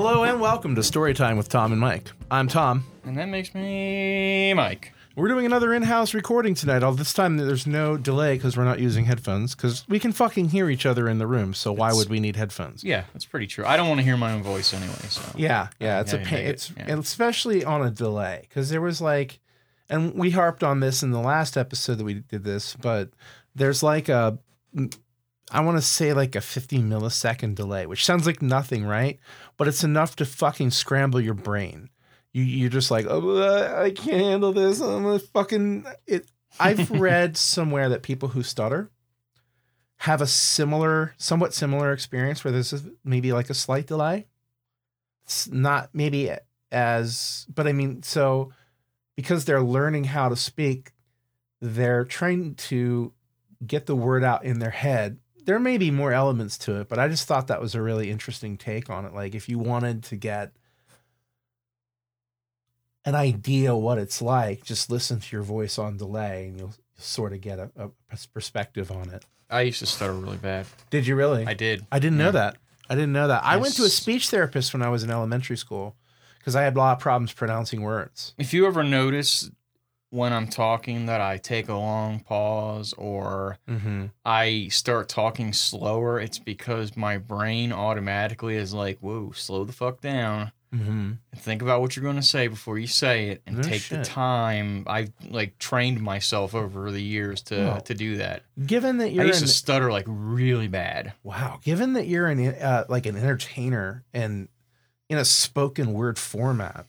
Hello and welcome to Storytime with Tom and Mike. I'm Tom. And that makes me Mike. We're doing another in-house recording tonight. All this time there's no delay because we're not using headphones because we can fucking hear each other in the room. So why would we need headphones? Yeah, that's pretty true. I don't want to hear my own voice anyway. So Yeah, yeah, it's a Yeah, pain. yeah, It's yeah. especially on a delay because there was like, and we harped on this in the last episode that we did this, but there's like a, I want to say like a 50 millisecond delay, which sounds like nothing, right? But it's enough to fucking scramble your brain. You you're just like, oh, I can't handle this. I'm a fucking it. I've read somewhere that people who stutter have a similar, somewhat similar experience where there's maybe like a slight delay. It's not maybe as, but I mean, so because they're learning how to speak, they're trying to get the word out in their head. There may be more elements to it, but I just thought that was a really interesting take on it. Like if you wanted to get an idea what it's like, just listen to your voice on delay and you'll, you'll sort of get a, a perspective on it. I used to stutter really bad. Did you really? I did. I didn't know that. I didn't know that. I went to a speech therapist when I was in elementary school because I had a lot of problems pronouncing words. If you ever notice when I'm talking that I take a long pause or Mm-hmm. I start talking slower, it's because my brain automatically is like, "Whoa, slow the fuck down." Mm-hmm. and think about what you're going to say before you say it and take shit. the time I've like trained myself over the years to Well, to do that Given that you're used an, to stutter like really bad wow, given that you're an uh, like an entertainer and in a spoken word format,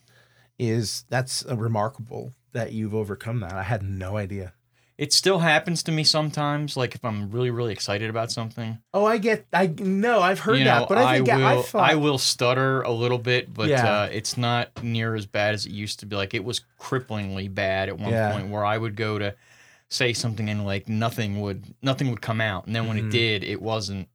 is that's remarkable that you've overcome that. I had no idea. it still happens to me sometimes like if i'm really really excited about something Oh, I get. I know. I've heard you know that, but I think will I, thought I will stutter a little bit but Yeah. uh, it's not near as bad as it used to be like it was cripplingly bad at one Yeah. point where i would go to say something and like nothing would nothing would come out and then when Mhm. it did it wasn't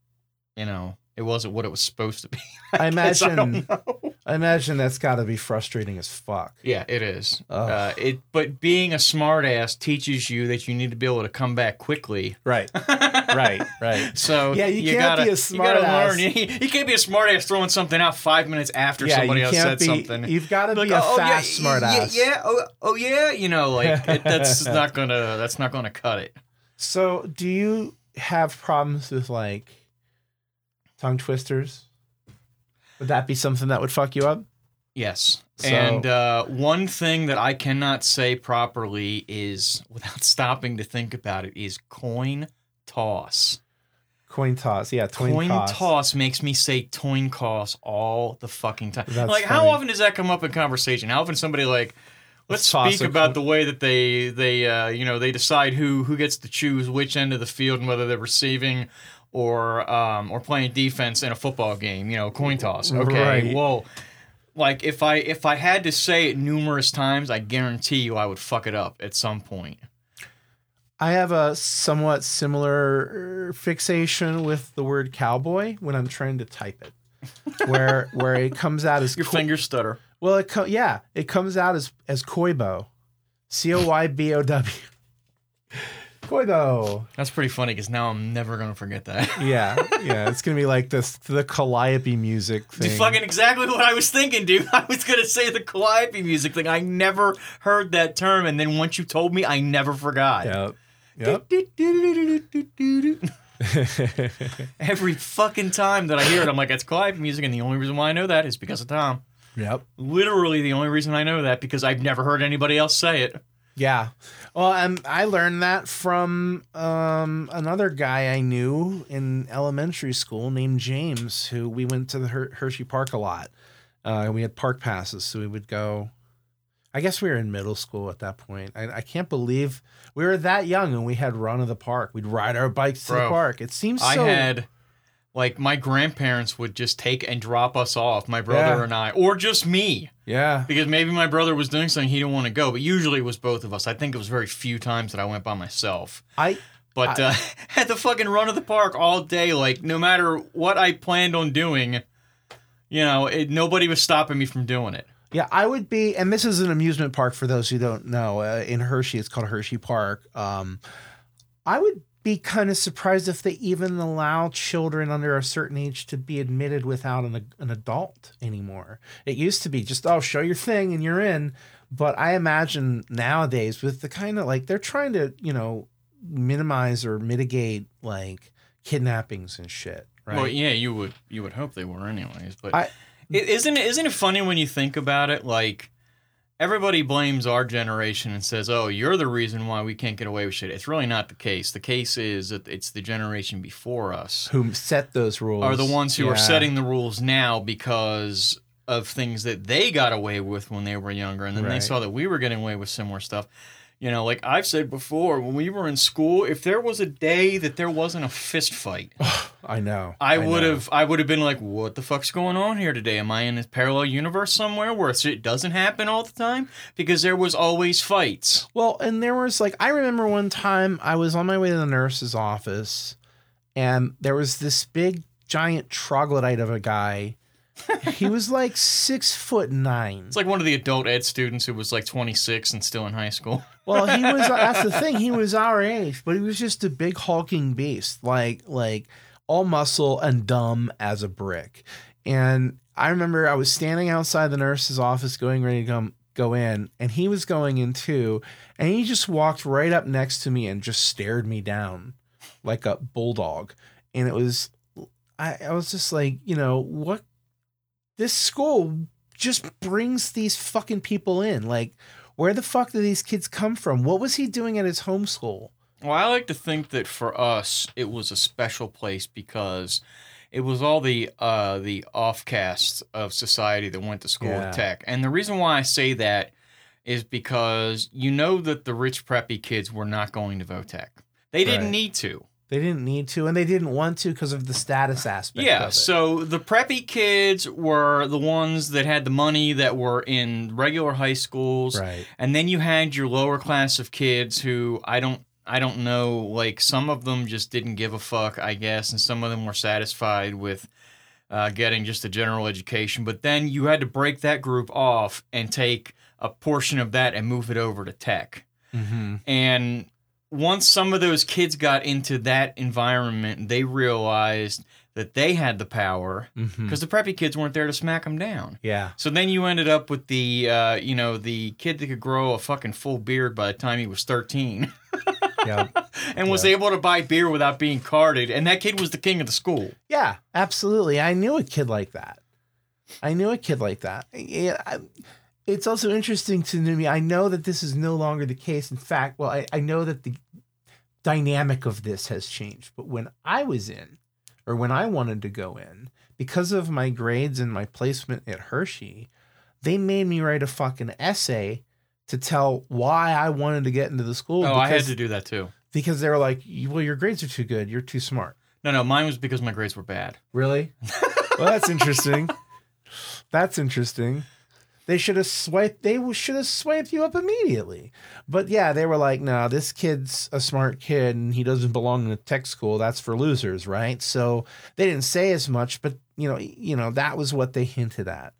you know it wasn't what it was supposed to be I I imagine. know. I imagine that's got to be frustrating as fuck. Yeah, it is. Uh, it, but being a smartass teaches you that you need to be able to come back quickly. Right. Right. Right. So Yeah, you can't gotta, be a You smartass. learn. You, you can't be a smartass throwing something out five minutes after somebody else said be, something. You've got to Like, be a oh, fast yeah, smart yeah. Yeah, oh, oh yeah, you know, like it, that's not gonna that's not gonna cut it. So, do you have problems with like tongue twisters? Would that be something that would fuck you up? Yes. So- and uh, one thing that I cannot say properly is, without stopping to think about it, is coin toss. Coin toss. Yeah, coin, Coin toss. toss. makes me say toin toss all the fucking time. That's like, how often does that come up in conversation? How often somebody like, let's speak about coin- the way that they they uh, you know they decide who who gets to choose which end of the field and whether they're receiving or um, or playing defense in a football game. You know, coin toss. Okay, Right. whoa. Like if I if I had to say it numerous times, I guarantee you I would fuck it up at some point. I have a somewhat similar fixation with the word cowboy when I'm trying to type it, where where it comes out as Your co- fingers stutter. well, it co- yeah, it comes out as as coybo, c o y b o w, coybo. That's pretty funny because now I'm never gonna forget that. Yeah, yeah, it's gonna be like this the calliope music Dude, thing. fucking exactly what I was thinking, dude. I was gonna say the calliope music thing. I never heard that term, and then once you told me, I never forgot. Yep. Yep. Every fucking time that I hear it, I'm like, "It's calliope music," and the only reason why I know that is because of Tom. yep. Literally, the only reason I know that because I've never heard anybody else say it. Yeah. Well, um, I learned that from um, another guy I knew in elementary school named James, who we went to the Her- Hershey Park a lot. Uh, we had park passes, so we would go. I guess we were in middle school at that point. I, I can't believe we were that young and we had run of the park. We'd ride our bikes to the park. It seems so. I had like my grandparents would just take and drop us off, my brother Yeah. and I, or just me. yeah. Because maybe my brother was doing something he didn't want to go, but usually it was both of us. I think it was very few times that I went by myself. I But I- uh, had the fucking run of the park all day. Like no matter what I planned on doing, you know, it, nobody was stopping me from doing it. Yeah, I would be, and this is an amusement park for those who don't know. Uh, in Hershey, it's called Hershey Park. Um, I would be kind of surprised if they even allow children under a certain age to be admitted without an, an adult anymore. It used to be just, oh, show your thing and you're in. But I imagine nowadays with the kind of like they're trying to, you know, minimize or mitigate like kidnappings and shit. Right. Well, yeah, you would you would hope they were anyways, but I- it, isn't it isn't it funny when you think about it? Like everybody blames our generation and says, "Oh, you're the reason why we can't get away with shit." It's really not the case. The case is that it's the generation before us Who set those rules are the ones who are setting the rules now because of things that they got away with when they were younger, and then they saw that we were getting away with similar stuff. You know, like I've said before, when we were in school, if there was a day that there wasn't a fist fight, I know. I would know. have I would have been like, what the fuck's going on here today? Am I in a parallel universe somewhere where it doesn't happen all the time? Because there was always fights. Well, and there was like I remember one time I was on my way to the nurse's office and there was this big giant troglodyte of a guy. He was like six foot nine. It's like one of the adult ed students who was like 26 and still in high school. Well, he was uh, that's the thing. He was our age, but he was just a big hulking beast, like like all muscle and dumb as a brick. And I remember I was standing outside the nurse's office going ready to come go in, and he was going in too, and he just walked right up next to me and just stared me down like a bulldog. And it was I, I was just like, you know, what this school just brings these fucking people in. Like where the fuck do these kids come from? What was he doing at his home school? Well, I like to think that for us, it was a special place because it was all the uh, the offcasts of society that went to school Yeah. at Tech. And the reason why I say that is because you know that the rich preppy kids were not going to vote Tech. They didn't Right. need to. They didn't need to, and they didn't want to because of the status aspect. Yeah, of it. so the preppy kids were the ones that had the money that were in regular high schools. right, And then you had your lower class of kids who I don't I don't know like some of them just didn't give a fuck I guess and some of them were satisfied with uh, getting just a general education but then you had to break that group off and take a portion of that and move it over to tech mm-hmm. and once some of those kids got into that environment they realized that they had the power Mm-hmm. because the preppy kids weren't there to smack them down yeah, so then you ended up with the, uh, you know, the kid that could grow a fucking full beard by the time he was 13 yeah, and was able to buy beer without being carded. And that kid was the king of the school. yeah, absolutely. I knew a kid like that. I knew a kid like that. Yeah, I- it's also interesting to me. I know that this is no longer the case. In fact, well, I, I know that the dynamic of this has changed. But when I was in, or when I wanted to go in, because of my grades and my placement at Hershey, they made me write a fucking essay to tell why I wanted to get into the school. Oh, I had to do that too. because they were like, well, your grades are too good. You're too smart. No, no, mine was because my grades were bad. Really? well, that's interesting. That's interesting. They should have swiped. They should have swiped you up immediately. But yeah, they were like, "No, this kid's a smart kid, and he doesn't belong in a tech school. That's for losers, right?" So they didn't say as much, but you know, you know, that was what they hinted at.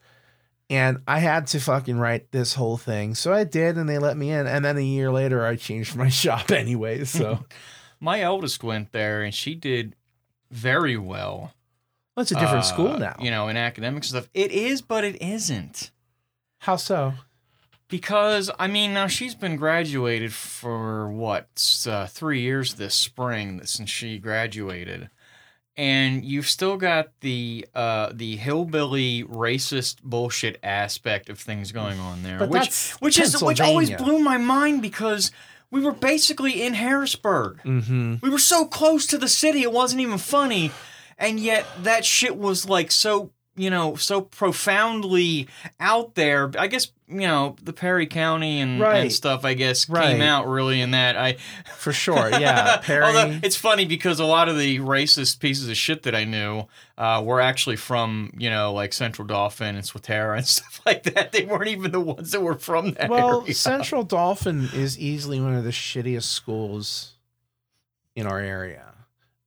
And I had to fucking write this whole thing, so I did, and they let me in. And then a year later, I changed my shop anyway. So My eldest went there and she did very well. well, it's a different uh, school now. You know, in academics and stuff. It is, but it isn't. How so? Because I mean, now she's been graduated for what uh, three years this spring since she graduated, and you've still got the uh, the hillbilly racist bullshit aspect of things going on there, But which which is which always blew my mind because we were basically in Harrisburg. Mm-hmm. We were so close to the city, it wasn't even funny. And yet that shit was like so, you know, so profoundly out there. I guess, you know, the Perry County and, Right. and stuff, I guess, Right. came out really in that. I For sure, yeah. Perry. Although it's funny because a lot of the racist pieces of shit that I knew uh, were actually from, you know, like Central Dauphin and Swatara and stuff like that. They weren't even the ones that were from that well, area. Central Dauphin is easily one of the shittiest schools in our area.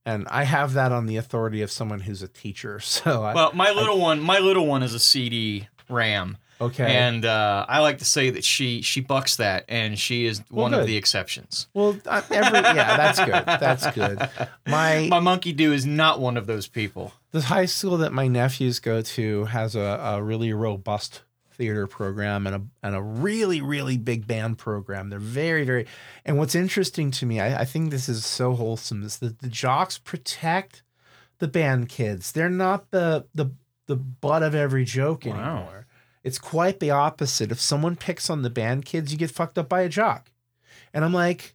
And I have that on the authority of someone who's a teacher. So I, Well, my little one, my little one is a CD RAM, Okay. And uh, I like to say that she she bucks that, and she is Well, one of the exceptions. well, every yeah, that's good. That's good. My My monkey do is not one of those people. the high school that my nephews go to has a, a really robust theater program and a and a really really big band program. They're very very and what's interesting to me, I, I think this is so wholesome, is that the jocks protect the band kids. They're not the the the butt of every joke Wow. anymore. It's quite the opposite. If someone picks on the band kids, you get fucked up by a jock. And I'm like,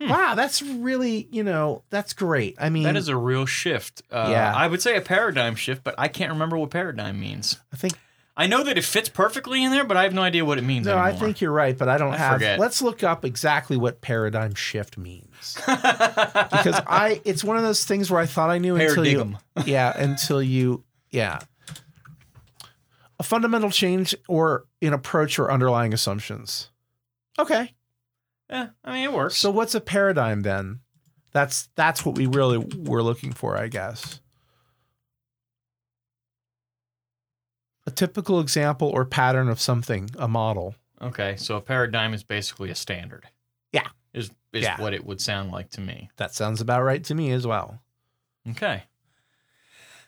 Hmm. wow, that's really, you know, that's great. I mean, That is a real shift. Uh, Yeah. I would say a paradigm shift, but I can't remember what paradigm means. I think I know that it fits perfectly in there, but I have no idea what it means No, anymore. I think you're right, but I don't I have. forget. Let's look up exactly what paradigm shift means because I. It's one of those things where I thought I knew until you. Yeah, until you. Yeah. A fundamental change or in approach or underlying assumptions. Okay, Yeah, I mean it works. so what's a paradigm then? That's that's what we really were looking for, I guess. A typical example or pattern of something, a model. okay, so a paradigm is basically a standard. Yeah. Is is Yeah. what it would sound like to me. That sounds about right to me as well. Okay.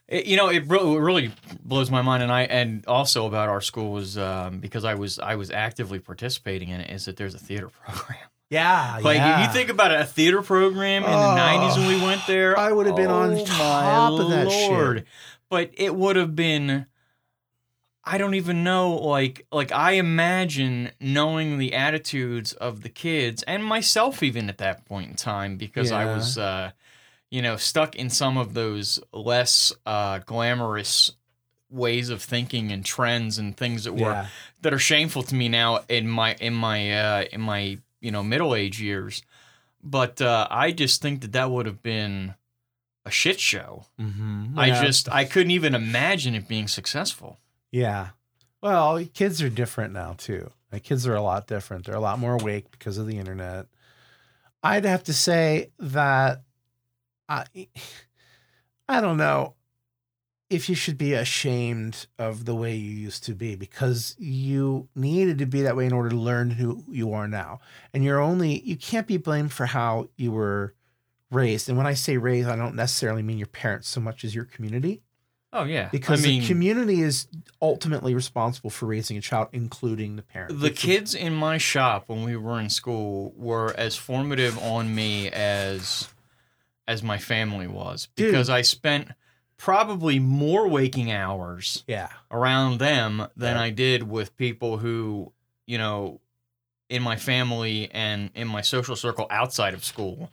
It, you know, it really, it really blows my mind, and I and also about our school was um, because I was I was actively participating in it. Is that there's a theater program? Yeah, Like yeah. you think about it, a theater program in Oh, the '90s when we went there, I would have been on oh top my of that shit. But it would have been. I don't even know. Like, like I imagine knowing the attitudes of the kids and myself, even at that point in time, because I was, uh, you know, stuck in some of those less uh, glamorous ways of thinking and trends and things that were yeah. that are shameful to me now in my in my uh, in my you know middle age years. But uh, I just think that that would have been a shit show. Mm-hmm. I just I couldn't even imagine it being successful. Yeah. Well, kids are different now too. Like kids are a lot different. They're a lot more awake because of the internet. I'd have to say that I I don't know if you should be ashamed of the way you used to be because you needed to be that way in order to learn who you are now. And you're only you can't be blamed for how you were raised. And when I say raised, I don't necessarily mean your parents so much as your community Oh yeah, because I mean the community is ultimately responsible for raising a child, including the parent. the kids in my shop when we were in school were as formative on me as as my family was Dude. because I spent probably more waking hours Yeah, around them than Yeah. I did with people who, you know, in my family and in my social circle outside of school.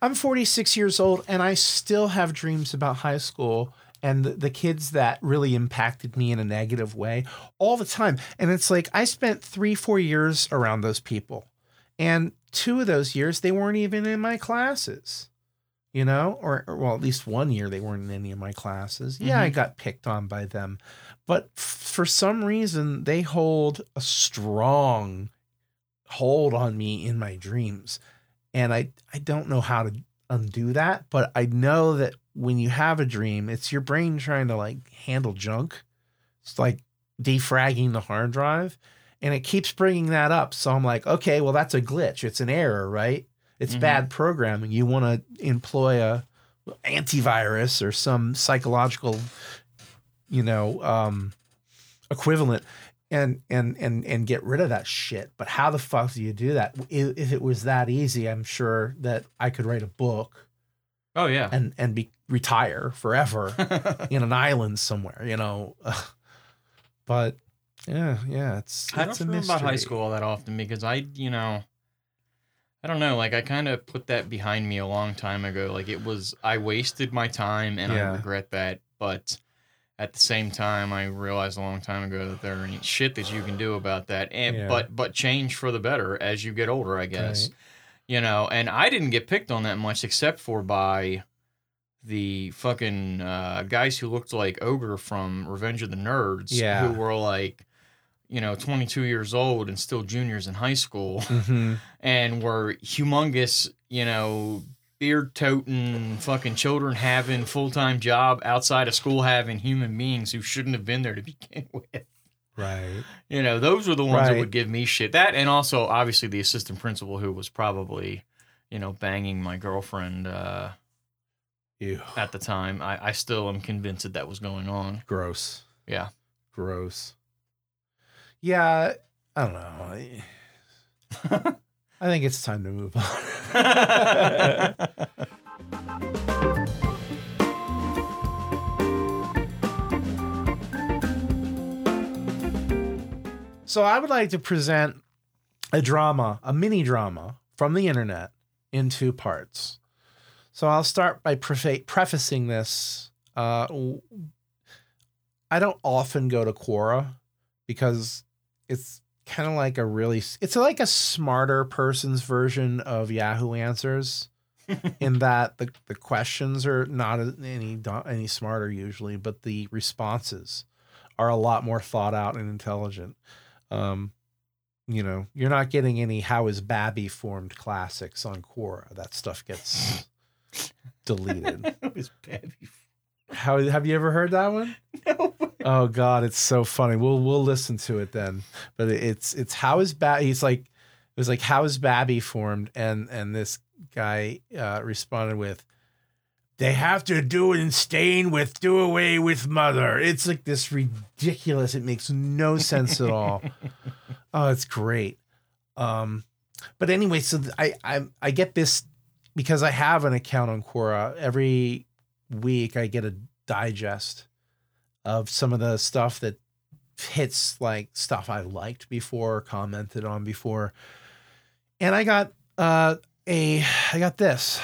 I'm 46 years old, and I still have dreams about high school and the, the kids that really impacted me in a negative way all the time. And it's like I spent three, four years around those people, and two of those years they weren't even in my classes. You know, or, or well, at least one year they weren't in any of my classes. Yeah, I mm-hmm. got picked on by them, but f- for some reason they hold a strong hold on me in my dreams and I I don't know how to undo that, but I know that when you have a dream, it's your brain trying to like handle junk. It's like defragging the hard drive, and it keeps bringing that up. So I'm like, okay, well that's a glitch. It's an error, right? It's Mhm. bad programming. You want to employ a antivirus or some psychological, you know, um, equivalent and and and and get rid of that shit. But how the fuck do you do that? If, if it was that easy, I'm sure that I could write a book Oh yeah. and and be retire forever in an island somewhere, you know. but yeah, yeah, it's I don't it's a remember about high school all that often because I, you know, I don't know. Like I kind of put that behind me a long time ago. Like it was, I wasted my time and I regret that. But at the same time, I realized a long time ago that there ain't shit that you can do about that. And Yeah. but but change for the better as you get older, I guess. Right. You know, and I didn't get picked on that much except for by the fucking uh, guys who looked like Ogre from Revenge of the Nerds. Yeah. Who were like, you know, 22 years old and still juniors in high school Mhm. and were humongous, you know, beard toting, fucking children having full time job outside of school having human beings who shouldn't have been there to begin with. Right. You know, those were the ones that would give me shit. That and also obviously the assistant principal who was probably, you know, banging my girlfriend uh, Ew. at the time. I, I still am convinced that that was going on. Gross. Yeah. Gross. Yeah. I don't know. I, I think it's time to move on. so I would like to present a drama, a mini drama from the internet in two parts. So I'll start by prefa- prefacing this. Uh, I don't often go to Quora because it's kind of like a really it's like a smarter person's version of Yahoo Answers in that the, the questions are not any any smarter usually, but the responses are a lot more thought out and intelligent. Um, you know, you're not getting any "How is Babby formed?" classics on Quora. That stuff gets deleted. it was bad How have you ever heard that one? before. Oh God, it's so funny. We'll we'll listen to it then. But it's it's how is Babby? He's like it was like how is Babby formed? And and this guy uh, responded with, "They have to do it in stain with do away with mother." It's like this ridiculous. It makes no sense at all. Oh, it's great. Um, but anyway, so I I I get this because I have an account on Quora. Every week I get a digest of some of the stuff that hits like stuff I liked before, commented on before. And I got uh a I got this.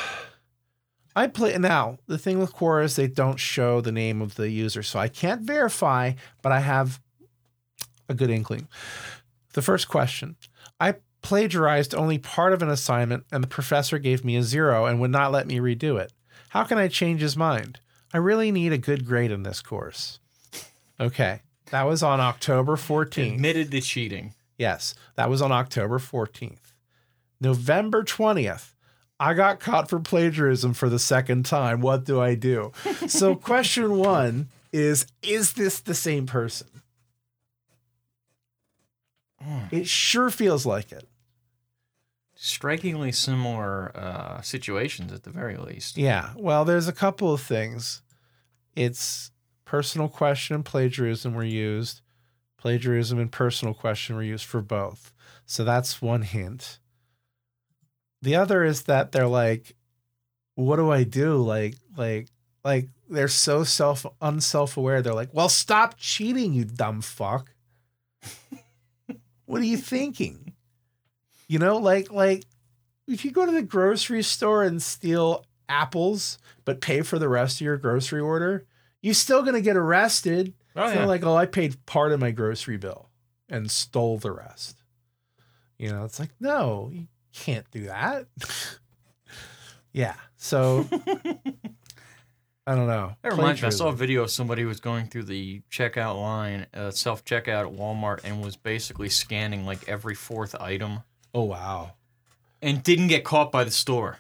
I play now. The thing with Quora is they don't show the name of the user, so I can't verify, but I have a good inkling. The first question. I plagiarized only part of an assignment and the professor gave me a zero and would not let me redo it. How can I change his mind? I really need a good grade in this course. Okay. That was on October 14th. Admitted to cheating. Yes, that was on October 14th. November 20th, I got caught for plagiarism for the second time. What do I do? so, question one is Is this the same person? Mm. It sure feels like it. Strikingly similar uh, situations at the very least. Yeah. Well, there's a couple of things. It's personal question and plagiarism were used. Plagiarism and personal question were used for both. So that's one hint. The other is that they're like, what do I do? Like, like, like they're so self unself aware. They're like, well, stop cheating, you dumb fuck. what are you thinking? You know, like, like if you go to the grocery store and steal apples but pay for the rest of your grocery order, you're still gonna get arrested. Oh, It's yeah. not like, oh, I paid part of my grocery bill and stole the rest. You know, it's like, no, you can't do that. yeah. So I don't know. That reminds me, I saw a video of somebody who was going through the checkout line, uh, self checkout at Walmart, and was basically scanning like every fourth item Oh wow. and didn't get caught by the store.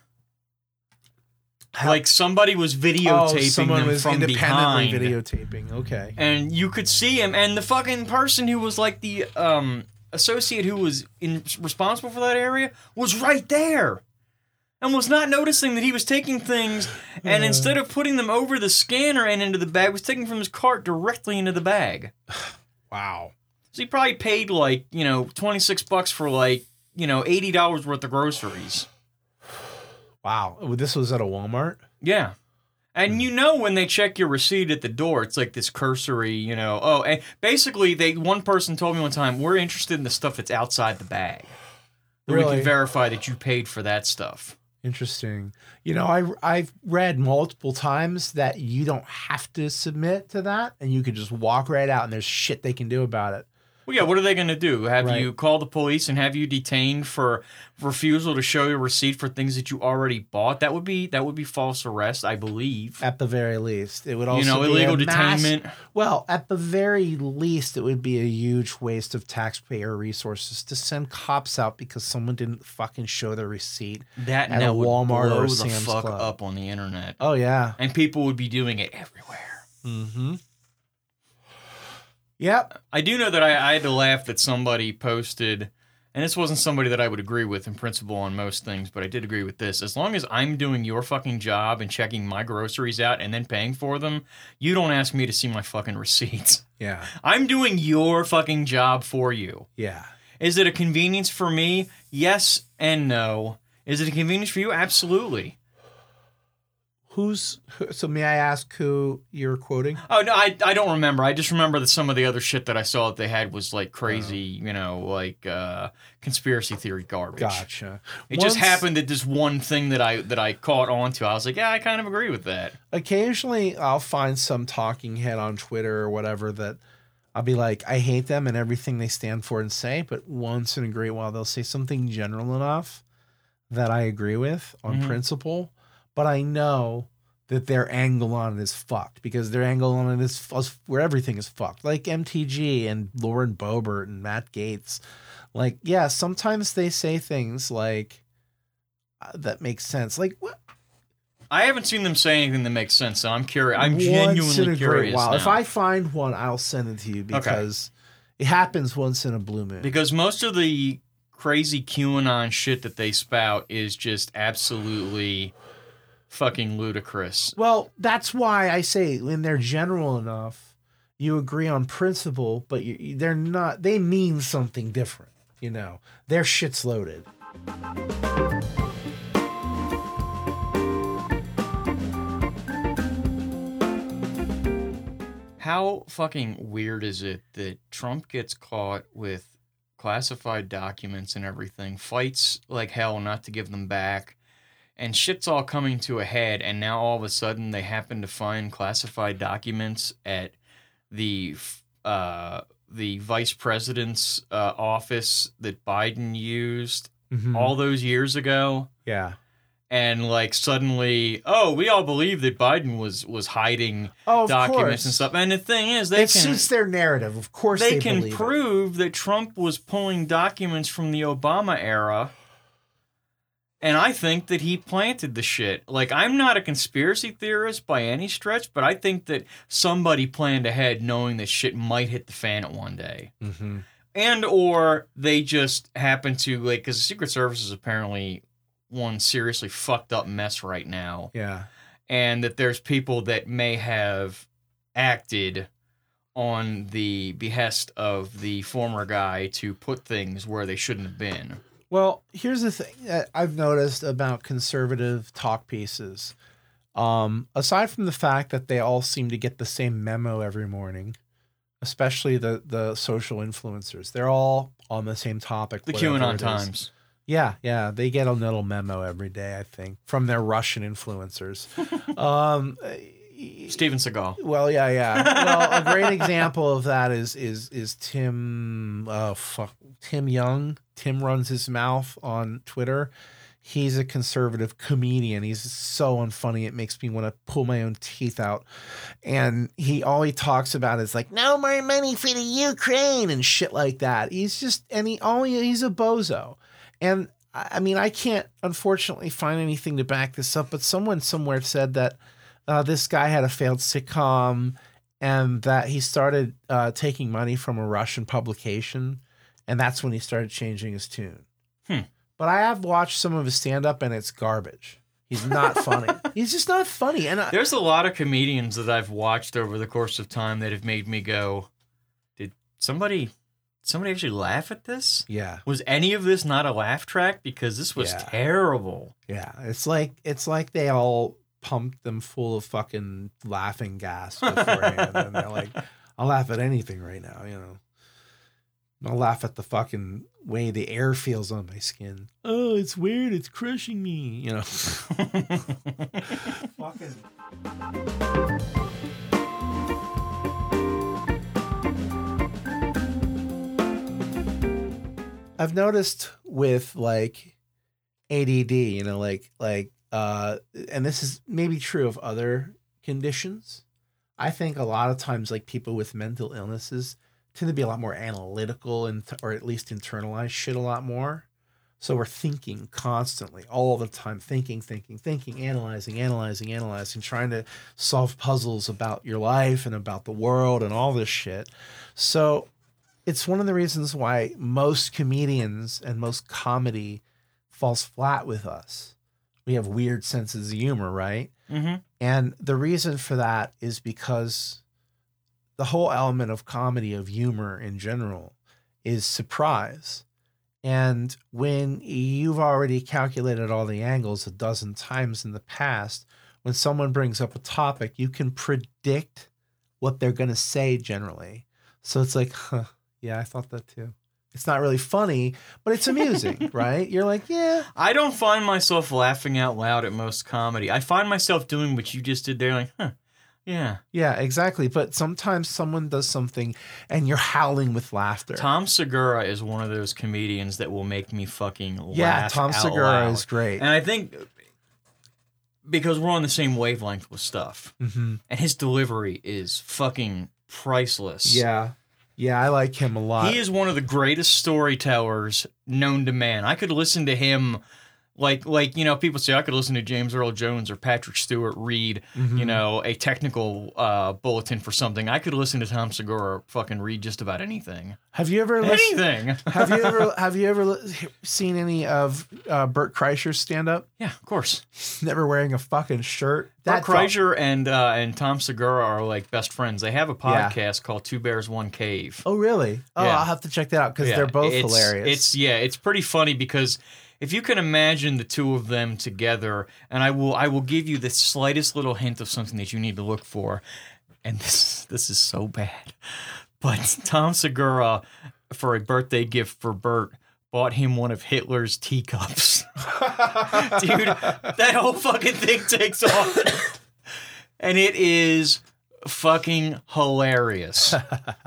How- like somebody was videotaping oh, someone them was from independently behind. videotaping. Okay. and you could see him and the fucking person who was like the um associate who was in, responsible for that area was right there and was not noticing that he was taking things and Uh. instead of putting them over the scanner and into the bag was taking from his cart directly into the bag Wow. so he probably paid like you know 26 bucks for like you know $80 worth of groceries Wow. Oh, This was at a Walmart. Yeah. And you know when they check your receipt at the door, it's like this cursory, you know. Oh, and basically, they one person told me one time, we're interested in the stuff that's outside the bag. That We can verify that you paid for that stuff. Interesting. You know, I I've read multiple times that you don't have to submit to that, and you can just walk right out, and there's shit they can do about it. Well, yeah. What are they going to do? Have Right. you call the police and have you detained for refusal to show your receipt for things that you already bought? That would be that would be false arrest, I believe. At the very least, it would also You know, be illegal a mass- Well, at the very least, it would be a huge waste of taxpayer resources to send cops out because someone didn't fucking show their receipt. That At now a would Walmart blow or the Sam's fuck Club. up on the internet, Oh yeah. and people would be doing it everywhere. Mm-hmm. Yep. I do know that I, I had to laugh that somebody posted, and this wasn't somebody that I would agree with in principle on most things, but I did agree with this. As long as I'm doing your fucking job and checking my groceries out and then paying for them, you don't ask me to see my fucking receipts. Yeah. I'm doing your fucking job for you. Yeah. Is it a convenience for me? Yes and no. Is it a convenience for you? Absolutely. Who's who- so? May I ask who you're quoting? Oh no, I, I don't remember. I just remember that some of the other shit that I saw that they had was like crazy, you know, like uh, conspiracy theory garbage. Gotcha. It just happened that this one thing that I that I caught onto, I was like, yeah, I kind of agree with that. Occasionally, I'll find some talking head on Twitter or whatever that I'll be like, I hate them and everything they stand for and say. But once in a great while, they'll say something general enough that I agree with on Mhm. principle. But I know that their angle on it is fucked because their angle on it is f- where everything is fucked. Like MTG and Lauren Boebert and Matt Gaetz. Like, yeah, sometimes they say things like uh, that makes sense. Like, what? I haven't seen them say anything that makes sense, so I'm curious. I'm Once in genuinely curious now. If I find one, I'll send it to you because it happens once in a blue moon. because most of the crazy QAnon shit that they spout is just absolutely fucking ludicrous. well, that's why I say when they're general enough, you agree on principle, but you, they're not. They mean something different. You know, their shit's loaded. How fucking weird is it that Trump gets caught with classified documents and everything, fights like hell not to give them back, and shit's all coming to a head, and now all of a sudden they happen to find classified documents at the uh, the vice president's uh, office that Biden used Mhm. all those years ago yeah. and like suddenly oh we all believe that biden was was hiding Oh, documents course. and stuff and the thing is they it can suits their narrative. Of course, they they, can believe it. prove that trump was pulling documents from the obama era and i think that he planted the shit like i'm not a conspiracy theorist by any stretch but i think that somebody planned ahead knowing that shit might hit the fan at one day Mhm. and or they just happen to like because the secret service is apparently one seriously fucked up mess right now Yeah. and that there's people that may have acted on the behest of the former guy to put things where they shouldn't have been Well, here's the thing that I've noticed about conservative talk pieces. Um, aside from the fact that they all seem to get the same memo every morning, especially the the social influencers, they're all on the same topic. the qanon times Yeah, yeah, they get a little memo every day, I think, from their Russian influencers. um, steven seagal well, yeah, yeah. Well, a great example of that is is is Tim. Oh fuck, Tim Young. Tim runs his mouth on Twitter. He's a conservative comedian. He's so unfunny. It makes me want to pull my own teeth out. And he all he talks about is like no more money for the Ukraine and shit like that. He's just and he all he's a bozo. And I mean, I can't unfortunately find anything to back this up. But someone somewhere said that uh, this guy had a failed sitcom and that he started uh, taking money from a Russian publication, and that's when he started changing his tune. Hmm. But I have watched some of his stand up, and it's garbage. He's not funny. He's just not funny. And I, there's a lot of comedians that i've watched over the course of time that have made me go did somebody somebody actually laugh at this yeah, Was any of this not a laugh track? Because this was Yeah. terrible. yeah, it's like it's like they all pumped them full of fucking laughing gas beforehand, and they're like, "I'll laugh at anything right now," you know. I'll laugh at the fucking way the air feels on my skin. Oh, it's weird. It's crushing me. You know. fucking. I've noticed with like ADD, you know, like like uh and this is maybe true of other conditions. I think a lot of times like people with mental illnesses tend to be a lot more analytical and or at least internalize shit a lot more. So we're thinking constantly, all the time, thinking, thinking, thinking, analyzing, analyzing, analyzing, trying to solve puzzles about your life and about the world and all this shit. So it's one of the reasons why most comedians and most comedy falls flat with us. We have weird senses of humor, right? Mm-hmm. And the reason for that is because the whole element of comedy, of humor in general, is surprise. And when you've already calculated all the angles a dozen times in the past, when someone brings up a topic, you can predict what they're going to say generally. So it's like, huh, yeah, I thought that too. It's not really funny, but it's amusing, right? You're like, yeah, I don't find myself laughing out loud at most comedy. I find myself doing what you just did there, like, huh, yeah. yeah, exactly. But sometimes someone does something and you're howling with laughter. Tom Segura is one of those comedians that will make me fucking laugh. yeah, Tom Segura loud. is great. And I think because we're on the same wavelength with stuff, hmm and his delivery is fucking priceless. Yeah. Yeah, I like him a lot. He is one of the greatest storytellers known to man. I could listen to him like like you know people say I could listen to James Earl Jones or Patrick Stewart read Mhm. you know a technical uh, bulletin for something. I could listen to Tom Segura fucking read just about anything. Have you ever listened, Anything. have you ever have you ever seen any of uh, Bert Kreischer's stand up? yeah, of course. Never wearing a fucking shirt. Bert felt- Kreischer and uh, and Tom Segura are like best friends. They have a Yeah. podcast called Two Bears One Cave. Oh really? Oh, Yeah. I'll have to check that out because Yeah, they're both it's- hilarious. It's yeah, it's pretty funny because if you can imagine the two of them together, and I will I will give you the slightest little hint of something that you need to look for, and this this is so bad, but Tom Segura for a birthday gift for Bert bought him one of Hitler's teacups. Dude, that whole fucking thing takes off. And it is fucking hilarious.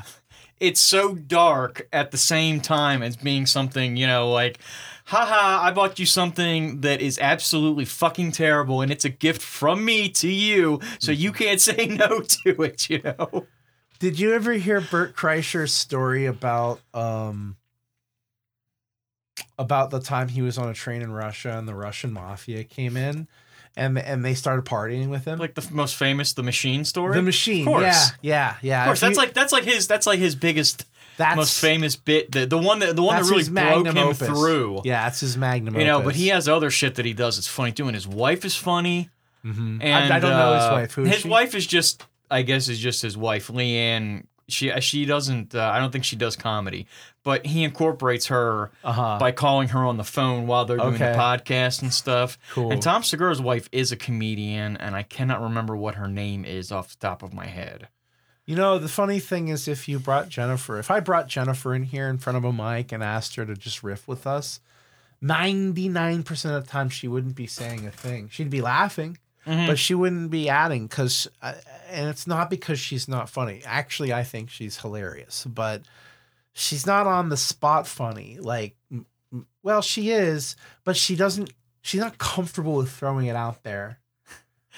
it's so dark at the same time as being something, you know, like, haha, I bought you something that is absolutely fucking terrible and it's a gift from me to you, so you can't say no to it, you know? Did you ever hear Bert Kreischer's story about um about the time he was on a train in Russia and the Russian mafia came in and and they started partying with him? Like the most famous The Machine story? the machine. Of course. Yeah, yeah, yeah. Of course, If that's you- like that's like his that's like his biggest that's most famous bit the, the one that the one that really broke him opus. through. Yeah, that's his magnum You know, opus. but he has other shit that he does. It's funny too, and his wife is funny. Mhm. And I, I don't know his uh, wife. Who his she? wife is just, I guess, is just his wife, LeeAnn. She she doesn't. Uh, I don't think she does comedy, but he incorporates her Uh-huh. by calling her on the phone while they're doing Okay. the podcast and stuff. Cool. And Tom Segura's wife is a comedian, and I cannot remember what her name is off the top of my head. You know, the funny thing is, if you brought Jennifer, if I brought Jennifer in here in front of a mic and asked her to just riff with us, 99% of the time she wouldn't be saying a thing. She'd be laughing, Mhm. but she wouldn't be adding because, and it's not because she's not funny. Actually, I think she's hilarious, but she's not on the spot funny. Like, well, she is, but she doesn't, she's not comfortable with throwing it out there.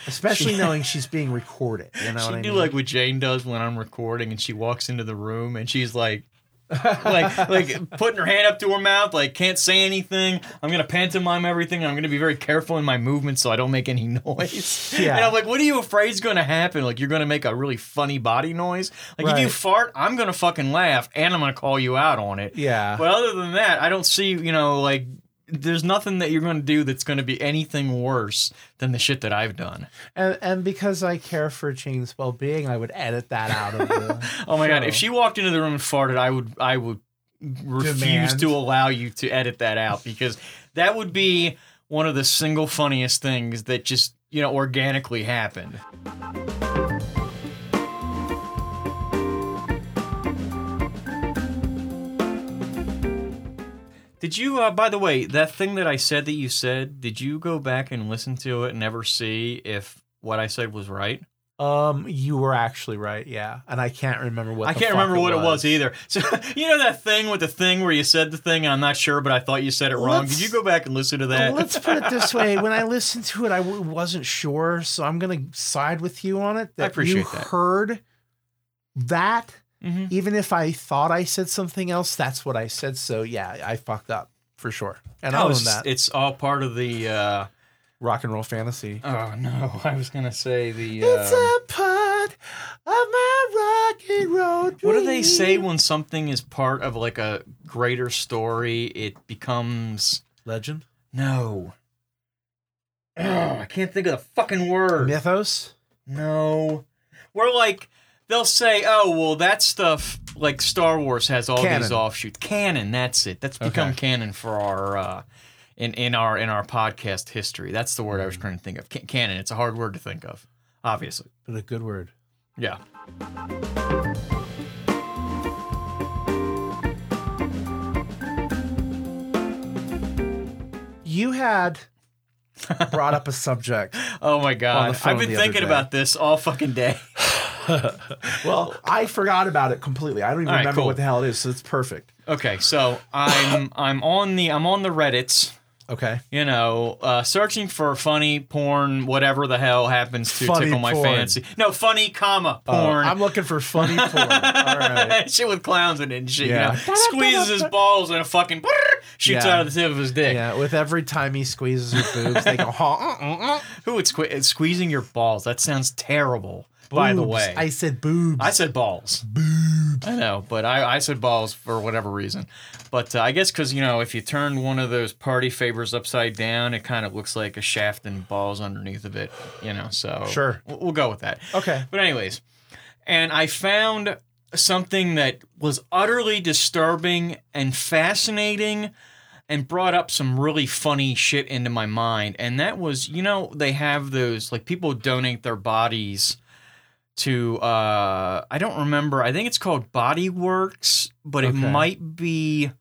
Especially She- knowing she's being recorded. You know she what I do mean? like what Jane does when I'm recording, and she walks into the room and she's like, like like putting her hand up to her mouth, like can't say anything. I'm gonna pantomime everything. I'm gonna be very careful in my movements so I don't make any noise. Yeah. And I'm like, what are you afraid is gonna happen? Like you're gonna make a really funny body noise. Like if you fart, I'm gonna fucking laugh and I'm gonna call you out on it. yeah. But other than that, I don't see, you know, like there's nothing that you're gonna do that's gonna be anything worse than the shit that I've done. And, and because I care for Jane's well being, I would edit that out of the. Oh my god! If she walked into the room and farted, I would I would refuse Demand. to allow you to edit that out because that would be one of the single funniest things that just you know organically happened. Did you, uh, by the way, that thing that I said that you said, did you go back and listen to it and ever see if what I said was right? Um, you were actually right, yeah, and I can't remember what. I can't remember what it was either. So you know that thing with the thing where you said the thing, and I'm not sure, but I thought you said it wrong. Let's- Did you go back and listen to that? Let's put it this way: when I listened to it, I w- wasn't sure, so I'm gonna side with you on it. That appreciate you that. heard that, Mhm. even if I thought I said something else, that's what I said. So yeah, I fucked up for sure. And I own it's, that it's all part of the. Uh, rock and roll fantasy. oh no, I was gonna say the. It's um, a part of my rock and roll. what do they say when something is part of like a greater story? It becomes Legend, no. Oh, I can't think of the fucking word. mythos. No. We're like they'll say, "Oh, well, that stuff like Star Wars has all Canon. these offshoots." Canon, that's it. That's become Okay. canon for our uh in in our in our podcast history. That's the word I was trying to think of. Ca- canon. It's a hard word to think of. Obviously. But a good word. Yeah. You had brought up a subject. Oh my god. I've been thinking about this all fucking day. Well, I forgot about it completely. I don't even right, remember cool. what the hell it is, so it's perfect. Okay, so I'm I'm on the I'm on the Reddits. Okay. you know, uh, searching for funny porn, whatever the hell happens to Funny tickle my porn. fancy. No, funny, comma, Uh, porn. I'm looking for funny porn. All right. shit with clowns in it and shit. Yeah. You know? Squeezes his balls and a fucking shoots Yeah. out of the tip of his dick. Yeah, with every time he squeezes her boobs, they go, huh, uh, uh, uh. Who would sque- squeezing your balls? That sounds terrible. By the way, I said boobs. I said balls. Boobs. I know, but I, I said balls for whatever reason. But uh, I guess because, you know, if you turn one of those party favors upside down, it kind of looks like a shaft and balls underneath of it, you know, so. Sure. We'll, we'll go with that. okay. But, anyways, and I found something that was utterly disturbing and fascinating and brought up some really funny shit into my mind. And that was, you know, they have those, like, people donate their bodies to uh I don't remember. I think it's called Body Works, but it Okay. might be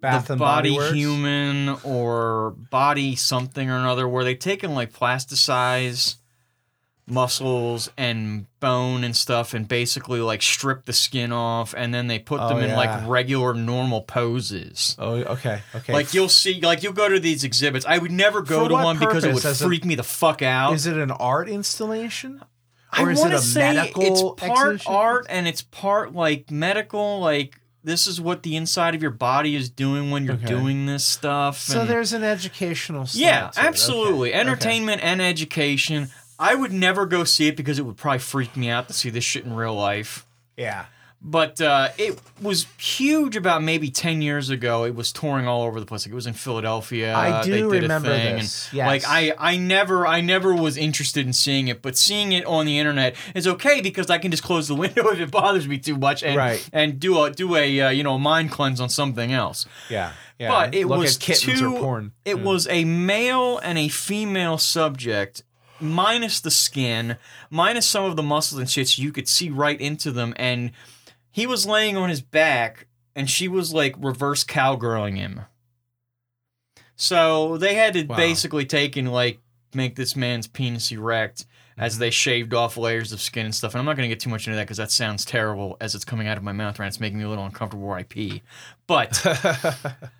Bath the and Body, Body, Works. Human or Body something or another where they take taken like plasticize muscles and bone and stuff and basically like strip the skin off and then they put Oh, them in yeah. like regular normal poses. Oh, okay. Okay. Like you'll see, like you'll go to these exhibits. I would never go For to what one because it purpose? would As a- freak me the fuck out. is it an art installation? I is it wanna a say medical it's part exhibition? art and it's part like medical. Like this is what the inside of your body is doing when you're Okay. doing this stuff. So and- there's an educational. yeah, to absolutely, Okay. entertainment and education. I would never go see it because it would probably freak me out to see this shit in real life. Yeah. But uh, it was huge about maybe ten years ago. It was touring all over the place. Like it was in Philadelphia. I They do remember thing, this. and, Yes. Like I, I never, I never was interested in seeing it, but seeing it on the internet is okay because I can just close the window if it bothers me too much, and Right. and do a do a uh, you know mind cleanse on something else. Yeah. Yeah. But it Look was at kittens too, or porn. It was a male and a female subject, minus the skin, minus some of the muscles and shit, so you could see right into them. And he was laying on his back, and she was like reverse cowgirling him. So they had to Wow. basically take and like make this man's penis erect. As they shaved off layers of skin and stuff, and I'm not going to get too much into that because that sounds terrible as it's coming out of my mouth, right? It's making me a little uncomfortable where I pee. But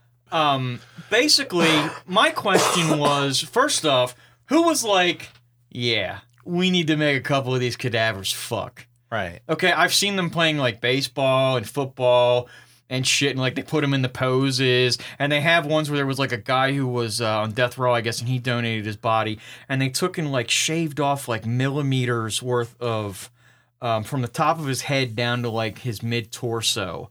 um, basically, my question was first off, who was like, yeah, we need to make a couple of these cadavers fuck? Right. Okay, I've seen them playing like baseball and football and shit, and like they put them in the poses, and they have ones where there was like a guy who was uh, on death row, I guess, and he donated his body, and they took and like shaved off like millimeters worth of um, from the top of his head down to like his mid torso.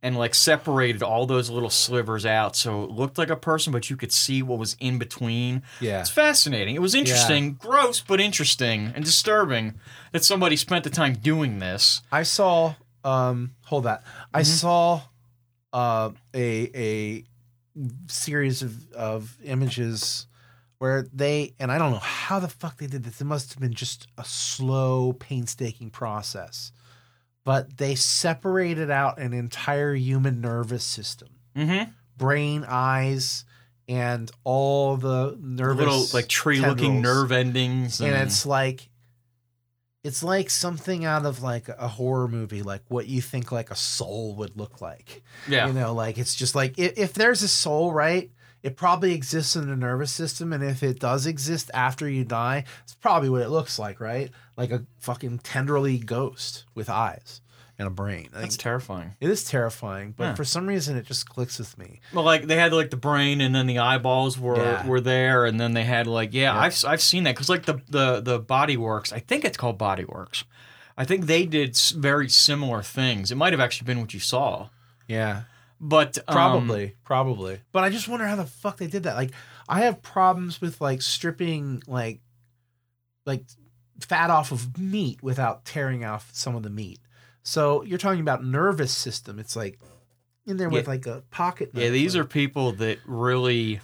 And like separated all those little slivers out, so it looked like a person, but you could see what was in between. Yeah. It's fascinating. It was interesting, gross, but interesting and disturbing that somebody spent the time doing this. I saw. Um. Hold that. I Mhm. saw. Uh. A a series of of images where they and I don't know how the fuck they did this. It must have been just a slow, painstaking process. But they separated out an entire human nervous system, Mm-hmm. brain, eyes, and all the nervous Little like tree-looking nerve endings, and it's like it's like something out of like a horror movie like what you think like a soul would look like. Yeah, you know like it's just like if, if there's a soul right it probably exists in the nervous system and if it does exist after you die it's probably what it looks like right? Like a fucking tenderly ghost with eyes and a brain. Like, That's terrifying. it is terrifying, but Yeah. for some reason it just clicks with me. Well, like they had like the brain, and then the eyeballs were Yeah. were there, and then they had like yeah. I've I've seen that because like the the the Body Works, I think it's called Body Works. I think they did s- very similar things. It might have actually been what you saw, Yeah. but um, Probably, probably. But I just wonder how the fuck they did that. Like, I have problems with like stripping like like fat off of meat without tearing off some of the meat. So you're talking about nervous system. It's like in there with Yeah. like a pocket. yeah, these like- are people that really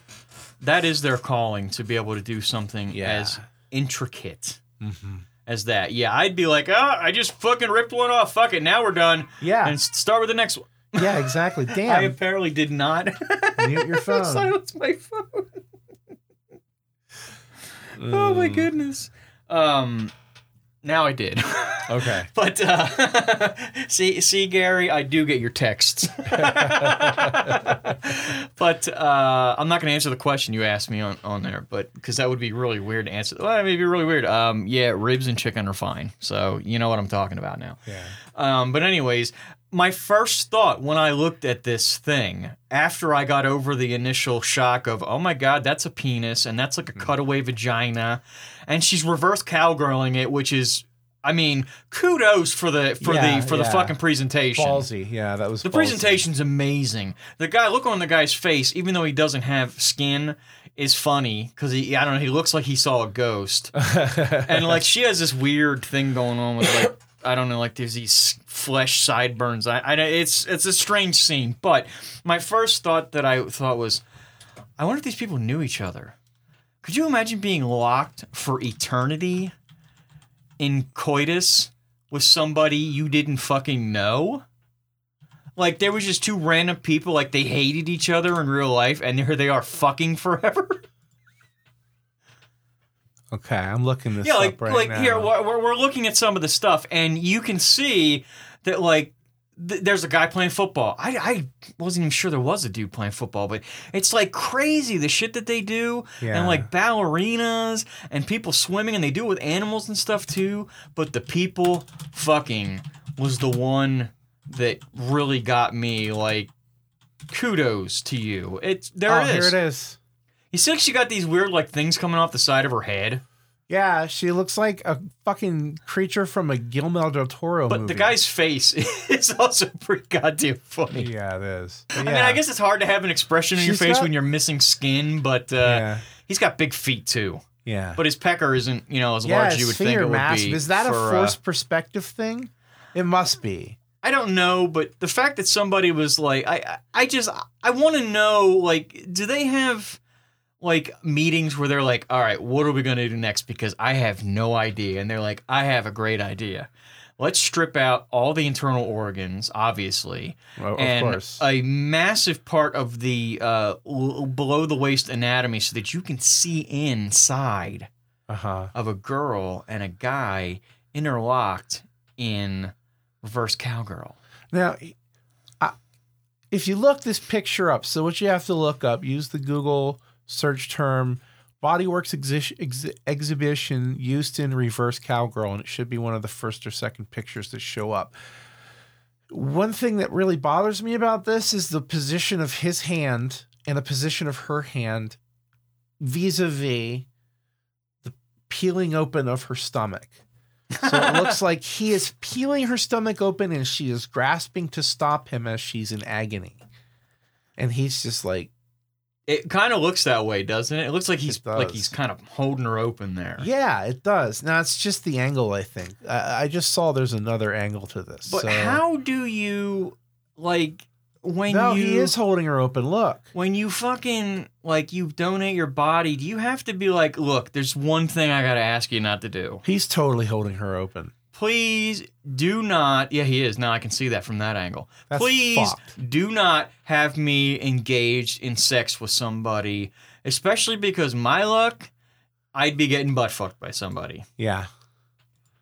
that is their calling to be able to do something Yeah. as intricate Mhm. as that. Yeah, I'd be like, oh, I just fucking ripped one off. Fuck it, now we're done, Yeah, and start with the next one. yeah, exactly. Damn. I apparently did not mute your phone. silence my phone. Oh my Mm. goodness. Um, now I did. Okay. but uh, see, see, Gary, I do get your texts. but uh, I'm not going to answer the question you asked me on, on there, but because that would be really weird to answer. Well, it may be really weird. Um, yeah, ribs and chicken are fine. So you know what I'm talking about now. Yeah. Um, but anyways, my first thought when I looked at this thing after I got over the initial shock of, oh my god, that's a penis and that's like a hmm. cutaway vagina, and she's reverse cowgirling it, which is, I mean, kudos for the for Yeah, the for the fucking presentation. Ballsy. Yeah, that was The ballsy. presentation's amazing. The guy, look on the guy's face, even though he doesn't have skin, is funny because he, I don't know, he looks like he saw a ghost. and like she has this weird thing going on with like I don't know, like there's these flesh sideburns. I, I it's it's a strange scene. But my first thought that I thought was, I wonder if these people knew each other. Could you imagine being locked for eternity in coitus with somebody you didn't fucking know? Like there was just two random people, like they hated each other in real life, and here they are fucking forever. okay, I'm looking this yeah, up like right like now. here we're, we're- we're looking at some of the stuff, and you can see that like th- there's a guy playing football. I I wasn't even sure there was a dude playing football, but it's like crazy the shit that they do, Yeah. and like ballerinas and people swimming, and they do it with animals and stuff too. But the people fucking was the one that really got me. Like kudos to you. It's there oh, it is. here it is. You see, like she got these weird like things coming off the side of her head. Yeah, she looks like a fucking creature from a Guillermo del Toro But movie. the guy's face is also pretty goddamn funny. Yeah, it is. I mean, yeah. I guess it's hard to have an expression in your She's face got- when you're missing skin, but uh, Yeah. he's got big feet too. Yeah. But his pecker isn't, you know, as yeah, large as you would think finger it would massive. be. Is that a for, uh, forced perspective thing? It must be. I don't know, but the fact that somebody was like, I, I- I just, I want to know, like, do they have like meetings where they're like, all right, what are we gonna do next? Because I have no idea, and they're like, I have a great idea. Let's strip out all the internal organs, obviously, Well, and of course. a massive part of the uh, l- below the waist anatomy, so that you can see inside Uh huh. of a girl and a guy interlocked in reverse cowgirl. Now, I, if you look this picture up, so what you have to look up, use the Google search term Bodyworks exi- ex- exhibition Houston reverse cowgirl, and it should be one of the first or second pictures that show up. One thing that really bothers me about this is the position of his hand and the position of her hand vis a vis the peeling open of her stomach. So it looks like he is peeling her stomach open and she is grasping to stop him as she's in agony. And he's just like, It kind of looks that way, doesn't it? It looks like he's like he's kind of holding her open there. yeah, it does. Now it's just the angle, I think. I, I just saw there's another angle to this. But so- how do you like when No, you he is holding her open. Look. when you fucking like you donate your body? Do you have to be like, look, there's one thing I gotta ask you not to do. He's totally holding her open. Please do not. Yeah, he is. Now I can see that from that angle. That's Please fucked. do not have me engaged in sex with somebody, especially because my luck, I'd be getting butt fucked by somebody. Yeah.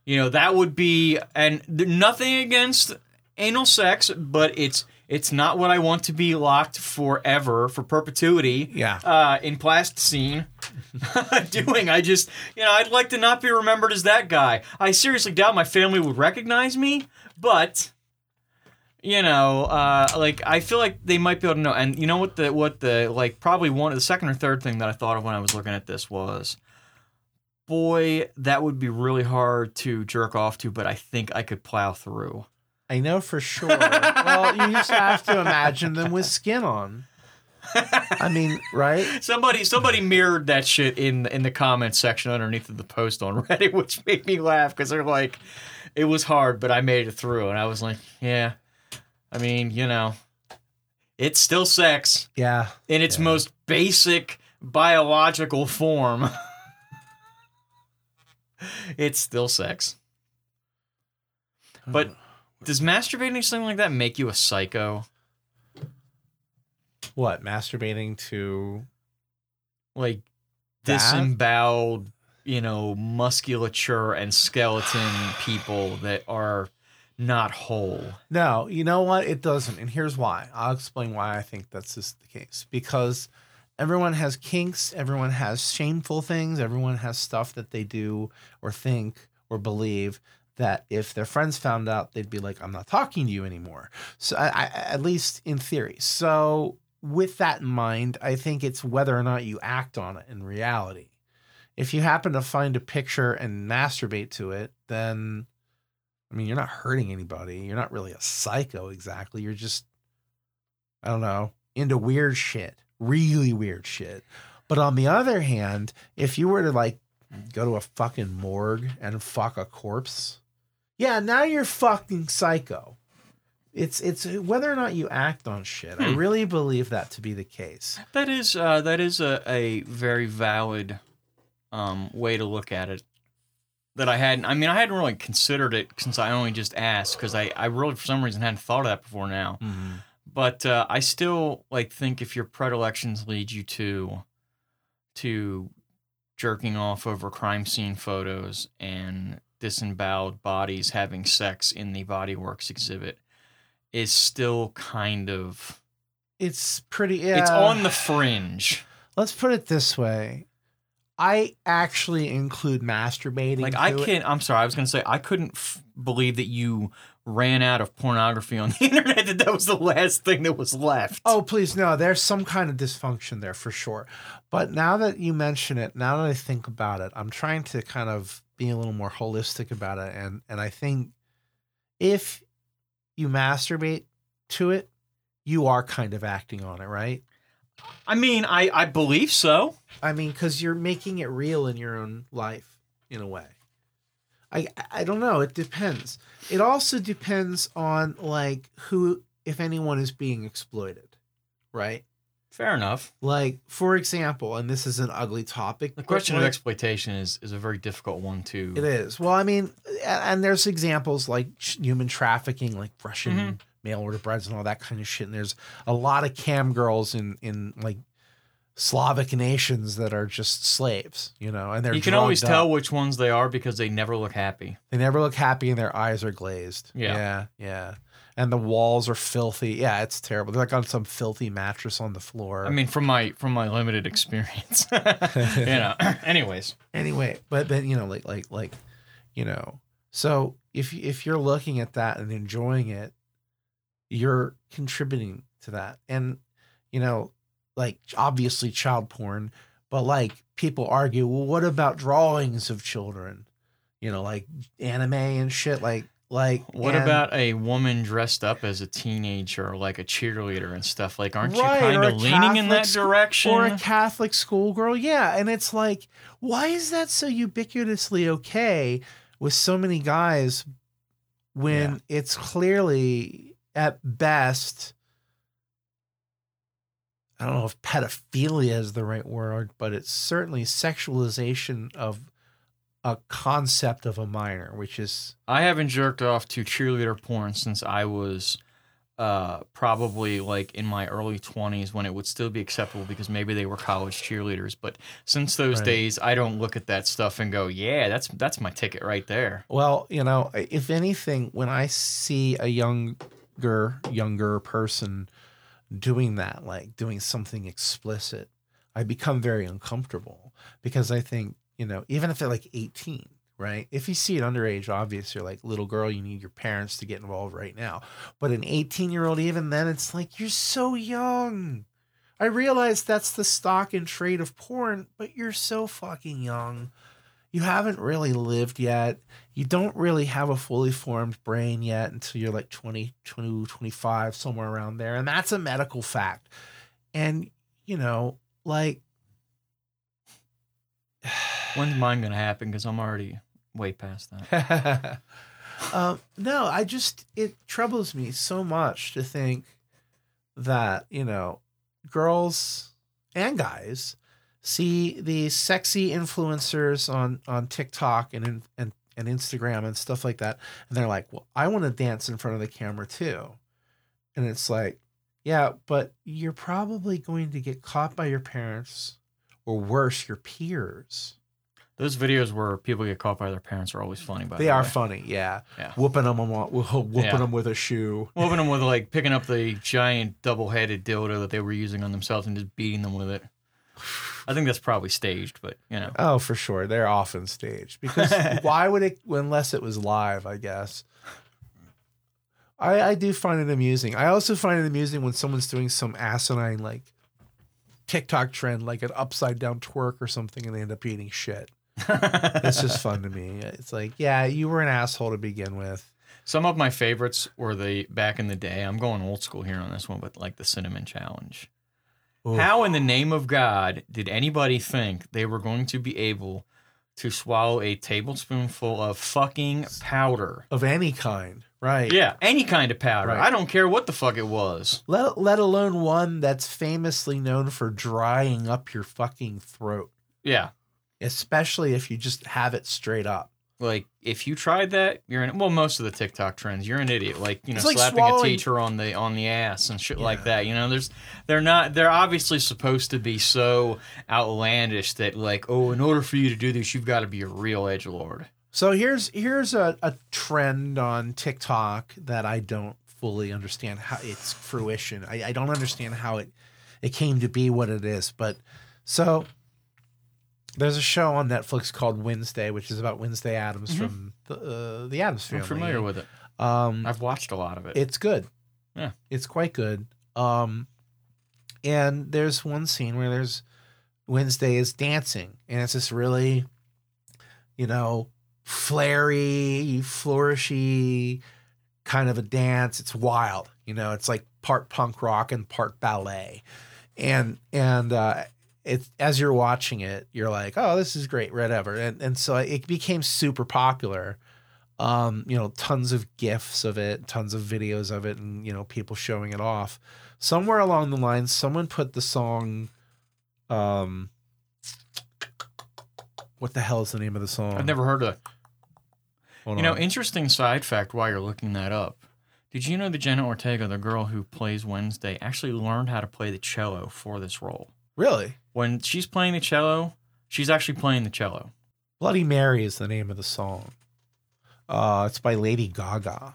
You know, that would be and nothing against anal sex, but it's it's not what I want to be locked forever for perpetuity. Yeah. Uh, in plasticine, doing. I just, you know, I'd like to not be remembered as that guy. I seriously doubt my family would recognize me, but you know, uh, like I feel like they might be able to know. And you know what the what the like probably one the second or third thing that I thought of when I was looking at this was, boy, that would be really hard to jerk off to, but I think I could plow through. I know for sure. well, you just have to imagine them with skin on. I mean, right? Somebody somebody mirrored that shit in in the comments section underneath of the post on Reddit, which made me laugh because they're like, it was hard, but I made it through, and I was like, yeah. I mean, you know, it's still sex Yeah. in its Yeah. most basic biological form. it's still sex. But does masturbating something like that make you a psycho? What? Masturbating to Like That? disemboweled, you know, musculature and skeleton people that are not whole. No, you know what? It doesn't. And here's why. I'll explain why I think that's just the case. Because everyone has kinks, everyone has shameful things, everyone has stuff that they do or think or believe that if their friends found out, they'd be like, I'm not talking to you anymore. So, I, I, at least in theory. So, with that in mind, I think it's whether or not you act on it in reality. If you happen to find a picture and masturbate to it, then I mean, you're not hurting anybody. You're not really a psycho exactly. You're just, I don't know, into weird shit, really weird shit. But on the other hand, if you were to like go to a fucking morgue and fuck a corpse, yeah, now you're fucking psycho. It's it's whether or not you act on shit. I Hmm. really believe that to be the case. That is uh, that is a, a very valid um, way to look at it. That I hadn't. I mean, I hadn't really considered it since I only just asked because I, I really for some reason hadn't thought of that before now. But uh, I still like think if your predilections lead you to to jerking off over crime scene photos and disemboweled bodies having sex in the Body Works exhibit is still kind of It's pretty. Yeah, it's on the fringe. Let's put it this way. I actually include masturbating. Like I can't. I'm sorry. I was gonna say I couldn't f- believe that you ran out of pornography on the internet. That that was the last thing that was left. Oh, please, no. There's some kind of dysfunction there for sure. But now that you mention it, now that I think about it, I'm trying to kind of be a little more holistic about it. And and I think if you masturbate to it, you are kind of acting on it, right? I mean, I I believe so. I mean, because you're making it real in your own life in a way. I I don't know. It depends. It also depends on like who, if anyone, is being exploited, right? Fair enough. Like, for example, and this is an ugly topic. The question of exploitation is is a very difficult one too. It is. Well, I mean, and there's examples like human trafficking, like Russian Mhm. mail order brides and all that kind of shit. And there's a lot of cam girls in in like Slavic nations that are just slaves, you know, and they're You can always tell up. which ones they are because they never look happy. They never look happy and their eyes are glazed. Yeah. Yeah. Yeah. And the walls are filthy. Yeah, it's terrible. They're like on some filthy mattress on the floor. I mean, from my from my limited experience, you know. Anyways, anyway, but then you know, like like like, you know, so if if you're looking at that and enjoying it, you're contributing to that, and you know, like obviously child porn, but like people argue, well, what about drawings of children? You know, like anime and shit, like like what and- about a woman dressed up as a teenager, like a cheerleader and stuff? Like, aren't Right, you kind of leaning in that direction? or a Catholic schoolgirl. Yeah. And it's like, why is that so ubiquitously okay with so many guys when it's clearly at best, I don't know if pedophilia is the right word, but it's certainly sexualization of a concept of a minor, which is I haven't jerked off to cheerleader porn since I was uh, probably like in my early 20s when it would still be acceptable because maybe they were college cheerleaders. But since those Right. days, I don't look at that stuff and go, yeah, that's that's my ticket right there. Well, you know, if anything, when I see a younger younger person doing that, like doing something explicit, I become very uncomfortable because I think, you know, even if they're like 18, right? If you see it underage, obviously you're like, little girl, you need your parents to get involved right now. But an 18 year old, even then, it's like, you're so young. I realize that's the stock and trade of porn, but you're so fucking young. You haven't really lived yet. You don't really have a fully formed brain yet until you're like 20, 20 25, somewhere around there. And that's a medical fact. And, you know, like, When's mine gonna happen? Because I'm already way past that. um, no, I just it troubles me so much to think that you know girls and guys see these sexy influencers on on TikTok and and and Instagram and stuff like that, and they're like, "Well, I want to dance in front of the camera too," and it's like, yeah, but you're probably going to get caught by your parents, or worse, your peers. Those videos where people get caught by their parents are always funny. By They the are way. funny, yeah. Yeah. Whooping them, whooping Yeah. them with a shoe. Whooping them with like picking up the giant double-headed dildo that they were using on themselves and just beating them with it. I think that's probably staged, but you know. Oh, for sure. They're often staged because why would it unless it was live? I guess. I I do find it amusing. I also find it amusing when someone's doing some asinine like TikTok trend, like an upside down twerk or something, and they end up eating shit. It's just fun to me. It's like, yeah, you were an asshole to begin with. Some of my favorites were the back in the day. I'm going old school here on this one, but like the cinnamon challenge. Ooh. How in the name of God did anybody think they were going to be able to swallow a tablespoonful of fucking powder? of any kind, right? Yeah, any kind of powder. Right. I don't care what the fuck it was. Let let alone one that's famously known for drying up your fucking throat, Yeah. Especially if you just have it straight up. Like if you tried that, you're in well, most of the TikTok trends, you're an idiot. Like, you know, like slapping a teacher on the on the ass and shit Yeah. like that. You know, there's they're not they're obviously supposed to be so outlandish that like, oh, in order for you to do this, you've got to be a real edge lord. So here's here's a, a trend on TikTok that I don't fully understand how its fruition. I, I don't understand how it it came to be what it is. But so there's a show on Netflix called Wednesday, which is about Wednesday Addams Mhm. from the uh, the Addams I'm family. familiar with it. Um, I've watched a lot of it. it's good. Yeah. It's quite good. Um and there's one scene where there's Wednesday is dancing and it's this really you know flary, flourishy kind of a dance. It's wild. You know, it's like part punk rock and part ballet. And and uh it's as you're watching it, you're like, "Oh, this is great, whatever." And and so it became super popular um, you know, tons of gifs of it, tons of videos of it, and you know, people showing it off. Somewhere along the line, someone put the song, um, what the hell is the name of the song? I've never heard of it. Hold You know, interesting side fact while you're looking that up. Did you know that Jenna Ortega, the girl who plays Wednesday, actually learned how to play the cello for this role? really, When she's playing the cello, she's actually playing the cello. Bloody Mary is the name of the song. Uh, it's by Lady Gaga,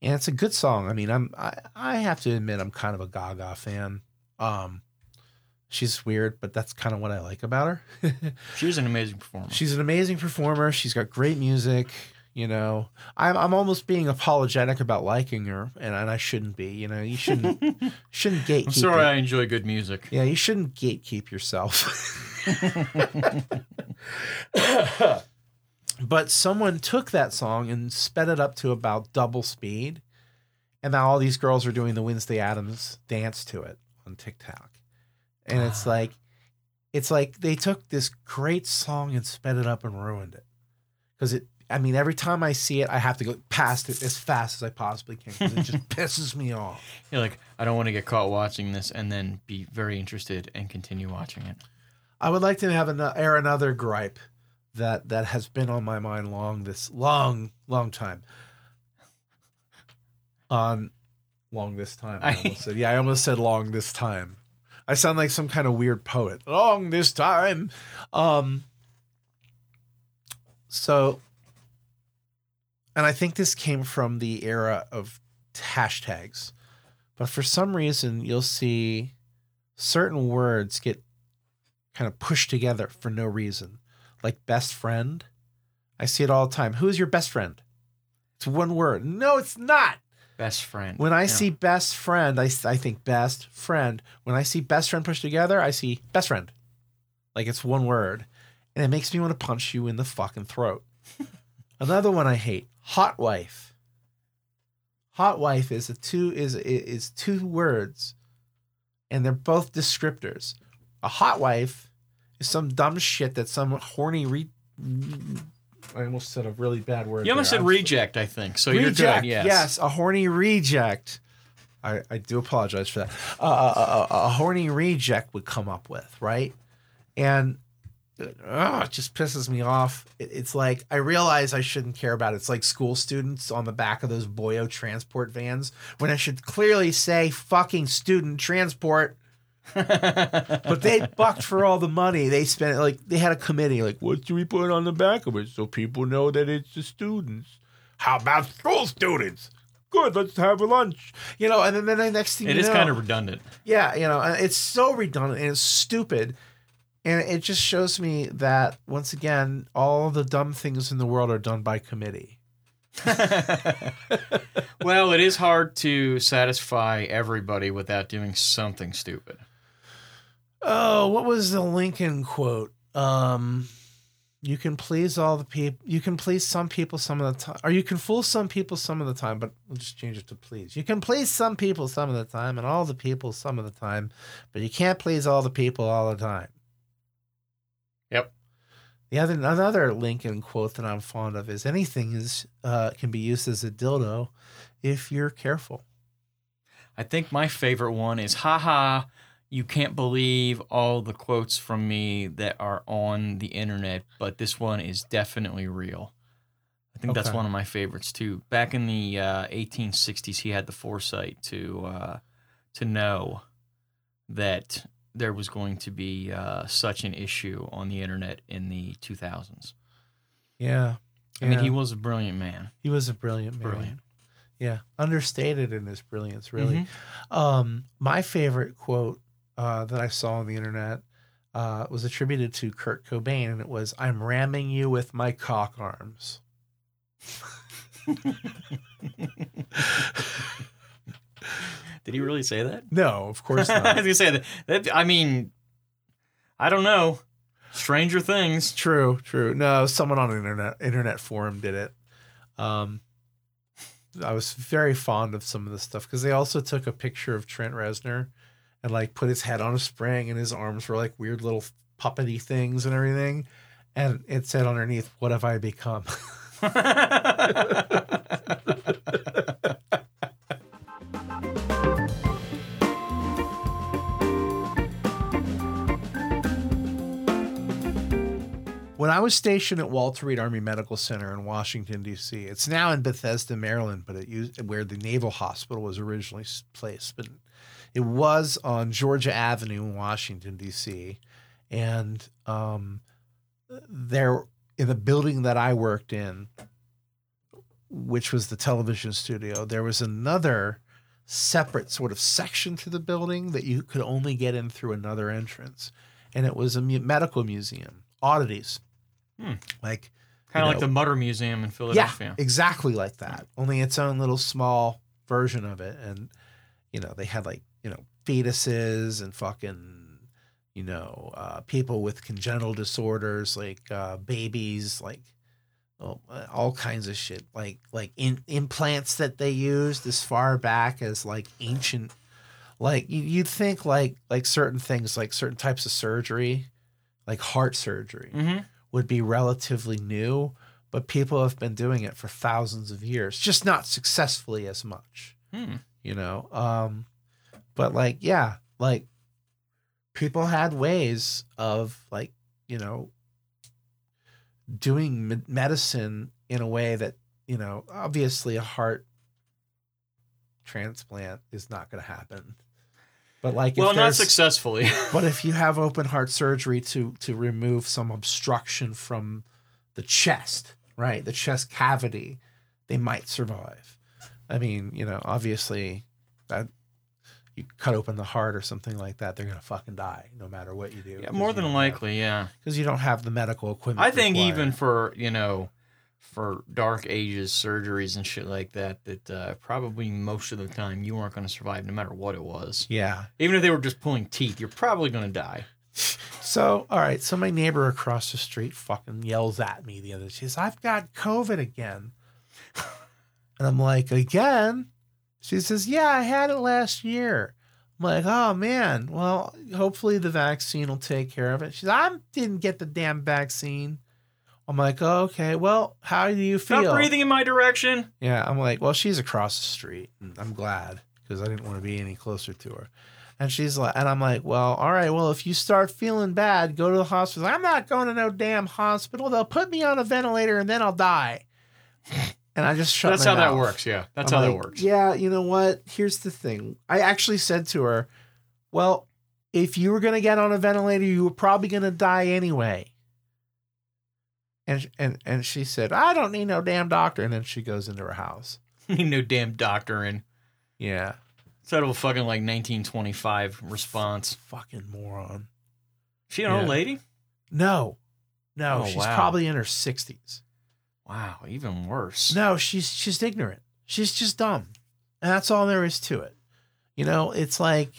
and it's a good song. I mean, I'm I, I have to admit I'm kind of a Gaga fan. Um, she's weird, but that's kind of what I like about her. She's an amazing performer. She's an amazing performer. She's got great music. You know, I'm I'm almost being apologetic about liking her, and, and I shouldn't be. You know, you shouldn't shouldn't gatekeep. I'm sorry it. I enjoy good music. Yeah, you shouldn't gatekeep yourself. but someone took that song and sped it up to about double speed, and now all these girls are doing the Wednesday Addams dance to it on TikTok, and it's Ah. like, it's like they took this great song and sped it up and ruined it, because it. I mean, every time I see it, I have to go past it as fast as I possibly can because it just pisses me off. You're like, I don't want to get caught watching this and then be very interested and continue watching it. I would like to have an, air another gripe that that has been on my mind long this long long time. On long this time, I I- almost said. Yeah, I almost said long this time. I sound like some kind of weird poet. Long this time. Um. So, and I think this came from the era of hashtags, but for some reason you'll see certain words get kind of pushed together for no reason, like best friend. I see it all the time. Who is your best friend? It's one word. No, it's not. Best friend. When I Yeah. see best friend, I, I think best friend. When I see best friend pushed together, I see best friend. Like it's one word. And it makes me want to punch you in the fucking throat. Another one I hate, hot wife. Hot wife is a two is is two words and they're both descriptors. A hot wife is some dumb shit that some horny re I almost said a really bad word. you almost there. said I'm reject, I think. So you're reject. good. Yes. a horny reject. I, I do apologize for that. Uh, a, a, a horny reject would come up with right, and uh, it just pisses me off. It, it's like I realize I shouldn't care about it. It's like school students on the back of those Boyo transport vans when I should clearly say fucking student transport. But they bucked for all the money. They spent like they had a committee. Like, what do we put on the back of it so people know that it's the students? How about school students? Good, let's have a lunch. You know, and then, then the next thing It you is know, kind of redundant. yeah, you know, it's so redundant and it's stupid. And it just shows me that once again, all the dumb things in the world are done by committee. well, it is hard to satisfy everybody without doing something stupid. Oh, what was the Lincoln quote? Um, you can please all the people. You can please some people some of the time, or you can fool some people some of the time. But we'll just change it to please. You can please some people some of the time, and all the people some of the time, but you can't please all the people all the time. Yep. The other another Lincoln quote that I'm fond of is anything is uh, can be used as a dildo if you're careful. I think my favorite one is haha, you can't believe all the quotes from me that are on the internet, but this one is definitely real. I think that's one of my favorites too. Back in the uh, 1860s, he had the foresight to uh, to know that there was going to be uh, such an issue on the internet in the 2000s. Yeah, I mean, Yeah. he was a brilliant man. he was a brilliant man. Brilliant. Yeah, understated in his brilliance, really. Mhm. Um, my favorite quote uh, that I saw on the internet uh, was attributed to Kurt Cobain, and it was, "I'm ramming you with my cock arms." Did he really say that? No, of course not. I was gonna say that, that. I mean, I don't know. Stranger things. true, true. No, someone on an internet internet forum did it. Um, I was very fond of some of this stuff because they also took a picture of Trent Reznor and like put his head on a spring and his arms were like weird little puppety things and everything. And it said underneath, What have I become? When I was stationed at Walter Reed Army Medical Center in Washington D.C., it's now in Bethesda, Maryland, but it used where the Naval Hospital was originally placed. But it was on Georgia Avenue in Washington D.C., and um, there in the building that I worked in, which was the television studio, there was another separate sort of section to the building that you could only get in through another entrance, and it was a medical museum, oddities, Hmm. like Kind of like know. the Mutter Museum in Philadelphia. yeah, exactly like that. Only its own little small version of it. And, you know, they had like, you know, fetuses and fucking, you know, uh, people with congenital disorders, like uh, babies, like oh, uh, all kinds of shit, like like in, implants that they used as far back as like ancient. Like you, you'd think like like certain things, like certain types of surgery, like heart surgery hmm would be relatively new, but people have been doing it for thousands of years, just not successfully as much, Hmm. you know. Um, but like, yeah, like people had ways of like, you know, doing medicine in a way that, you know, obviously a heart transplant is not going to happen. But like, if Well, not successfully. but if you have open heart surgery to to remove some obstruction from the chest, right, the chest cavity, they might survive. I mean, you know, obviously, that you cut open the heart or something like that, they're gonna fucking die no matter what you do. yeah, more than likely, yeah. because you don't have the medical equipment. I think required. even for you know for dark ages surgeries and shit like that that uh, probably most of the time you weren't going to survive no matter what it was. Yeah. Even if they were just pulling teeth, you're probably going to die. So, all right. So my neighbor across the street fucking yells at me the other day. She says, I've got COVID again. and I'm like, again? She says, Yeah, I had it last year. I'm like, oh man. Well, hopefully the vaccine will take care of it. She says, I didn't get the damn vaccine. I'm like, oh, okay. Well, how do you feel? Stop breathing in my direction. Yeah, I'm like, well, she's across the street, I'm glad because I didn't want to be any closer to her. And she's like, and I'm like, well, all right, well, if you start feeling bad, go to the hospital. I'm not going to no damn hospital. They'll put me on a ventilator and then I'll die. And I just shut. That's how that works. Yeah, that's I'm how like, that works. Yeah, you know what? Here's the thing. I actually said to her, well, if you were going to get on a ventilator, you were probably going to die anyway. And and and she said, I don't need no damn doctor. And then she goes into her house. Need no damn doctor in. Yeah. Instead of a fucking like 1925 response. Fucking moron. She an Yeah. old lady? No. No, Oh, she's wow. probably in her 60s. Wow, even worse. No, she's she's ignorant. She's just dumb. And that's all there is to it. You know, it's like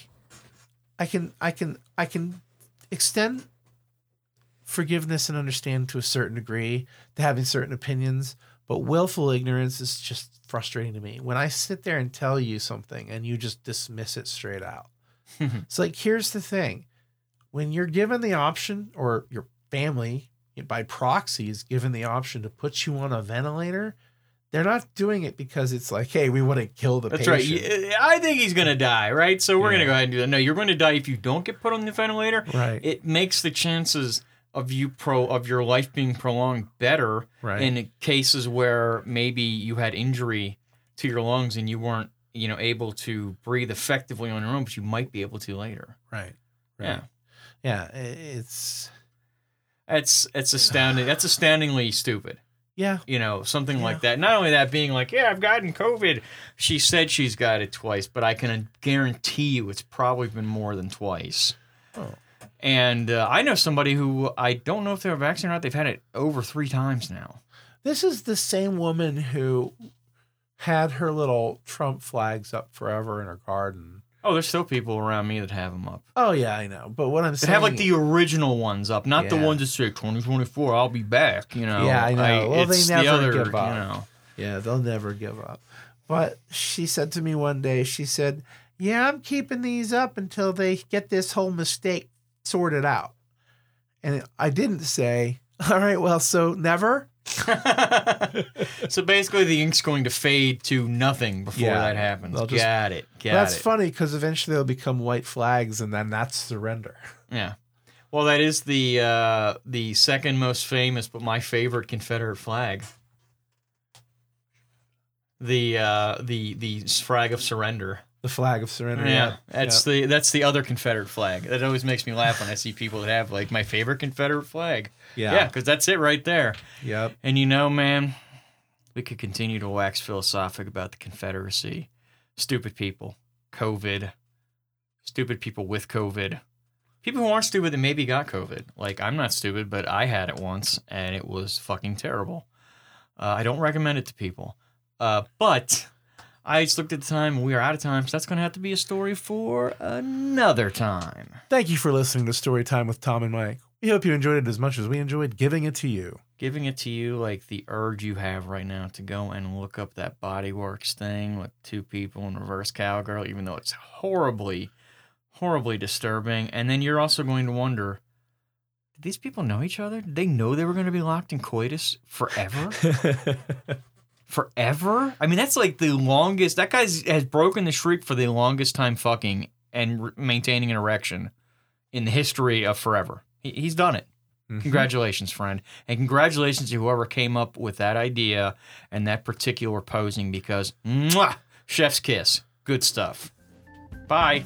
I can I can I can extend forgiveness and understand to a certain degree to having certain opinions, but willful ignorance is just frustrating to me. When I sit there and tell you something and you just dismiss it straight out. it's like here's the thing. When you're given the option or your family by proxy is given the option to put you on a ventilator, they're not doing it because it's like, hey, we want to kill the patient. That's right. patient. Y- uh, I think he's gonna die, right? So we're Yeah. gonna go ahead and do that. No, you're going to die if you don't get put on the ventilator. Right. It makes the chances of you pro of your life being prolonged better right. in cases where maybe you had injury to your lungs and you weren't, you know, able to breathe effectively on your own, but you might be able to later. right. Right. Yeah. Yeah. i- It's it's astounding. That's astoundingly stupid. yeah. you know, something Yeah. like that. Not only that, being like, yeah, I've gotten COVID. She said she's got it twice, but I can guarantee you it's probably been more than twice. Oh. And uh, I know somebody who I don't know if they're vaccinated or not. They've had it over three times now. This is the same woman who had her little Trump flags up forever in her garden. Oh, there's still people around me that have them up. Oh yeah, I know. But what I'm They saying, they have like the original ones up, not the ones that say 2024, I'll be back. You know. Yeah, I know. Well, they never the other, give up. You know. Yeah, they'll never give up. But she said to me one day, she said, Yeah, I'm keeping these up until they get this whole mistake sorted out. And I didn't say, All right, well, so never? so basically, the ink's going to fade to nothing before Yeah, that happens. just- Got it. Got That's it. funny because eventually they'll become white flags and then that's surrender. Yeah. Well, that is the uh, the second most famous, but my favorite Confederate flag. The uh, the the flag of surrender. The flag of surrender. Yeah, that's the that's the other Confederate flag. That always makes me laugh when I see people that have like my favorite Confederate flag. yeah. Yeah, because that's it right there. Yep. And you know, man, we could continue to wax philosophic about the Confederacy. Stupid people, COVID, stupid people with COVID, people who aren't stupid that maybe got COVID. Like, I'm not stupid, but I had it once and it was fucking terrible. Uh, I don't recommend it to people. Uh, but I just looked at the time and we are out of time, so that's going to have to be a story for another time. Thank you for listening to Story Time with Tom and Mike. We hope you enjoyed it as much as we enjoyed giving it to you. giving it to you like the urge you have right now to go and look up that bodyworks thing with two people in reverse cowgirl even though it's horribly horribly disturbing and then you're also going to wonder did these people know each other did they know they were going to be locked in coitus forever forever i mean that's like the longest that guy has broken the streak for the longest time fucking and re- maintaining an erection in the history of forever he, he's done it Mhm. Congratulations, friend. And congratulations to whoever came up with that idea and that particular posing because, mwah, chef's kiss. Good stuff. Bye.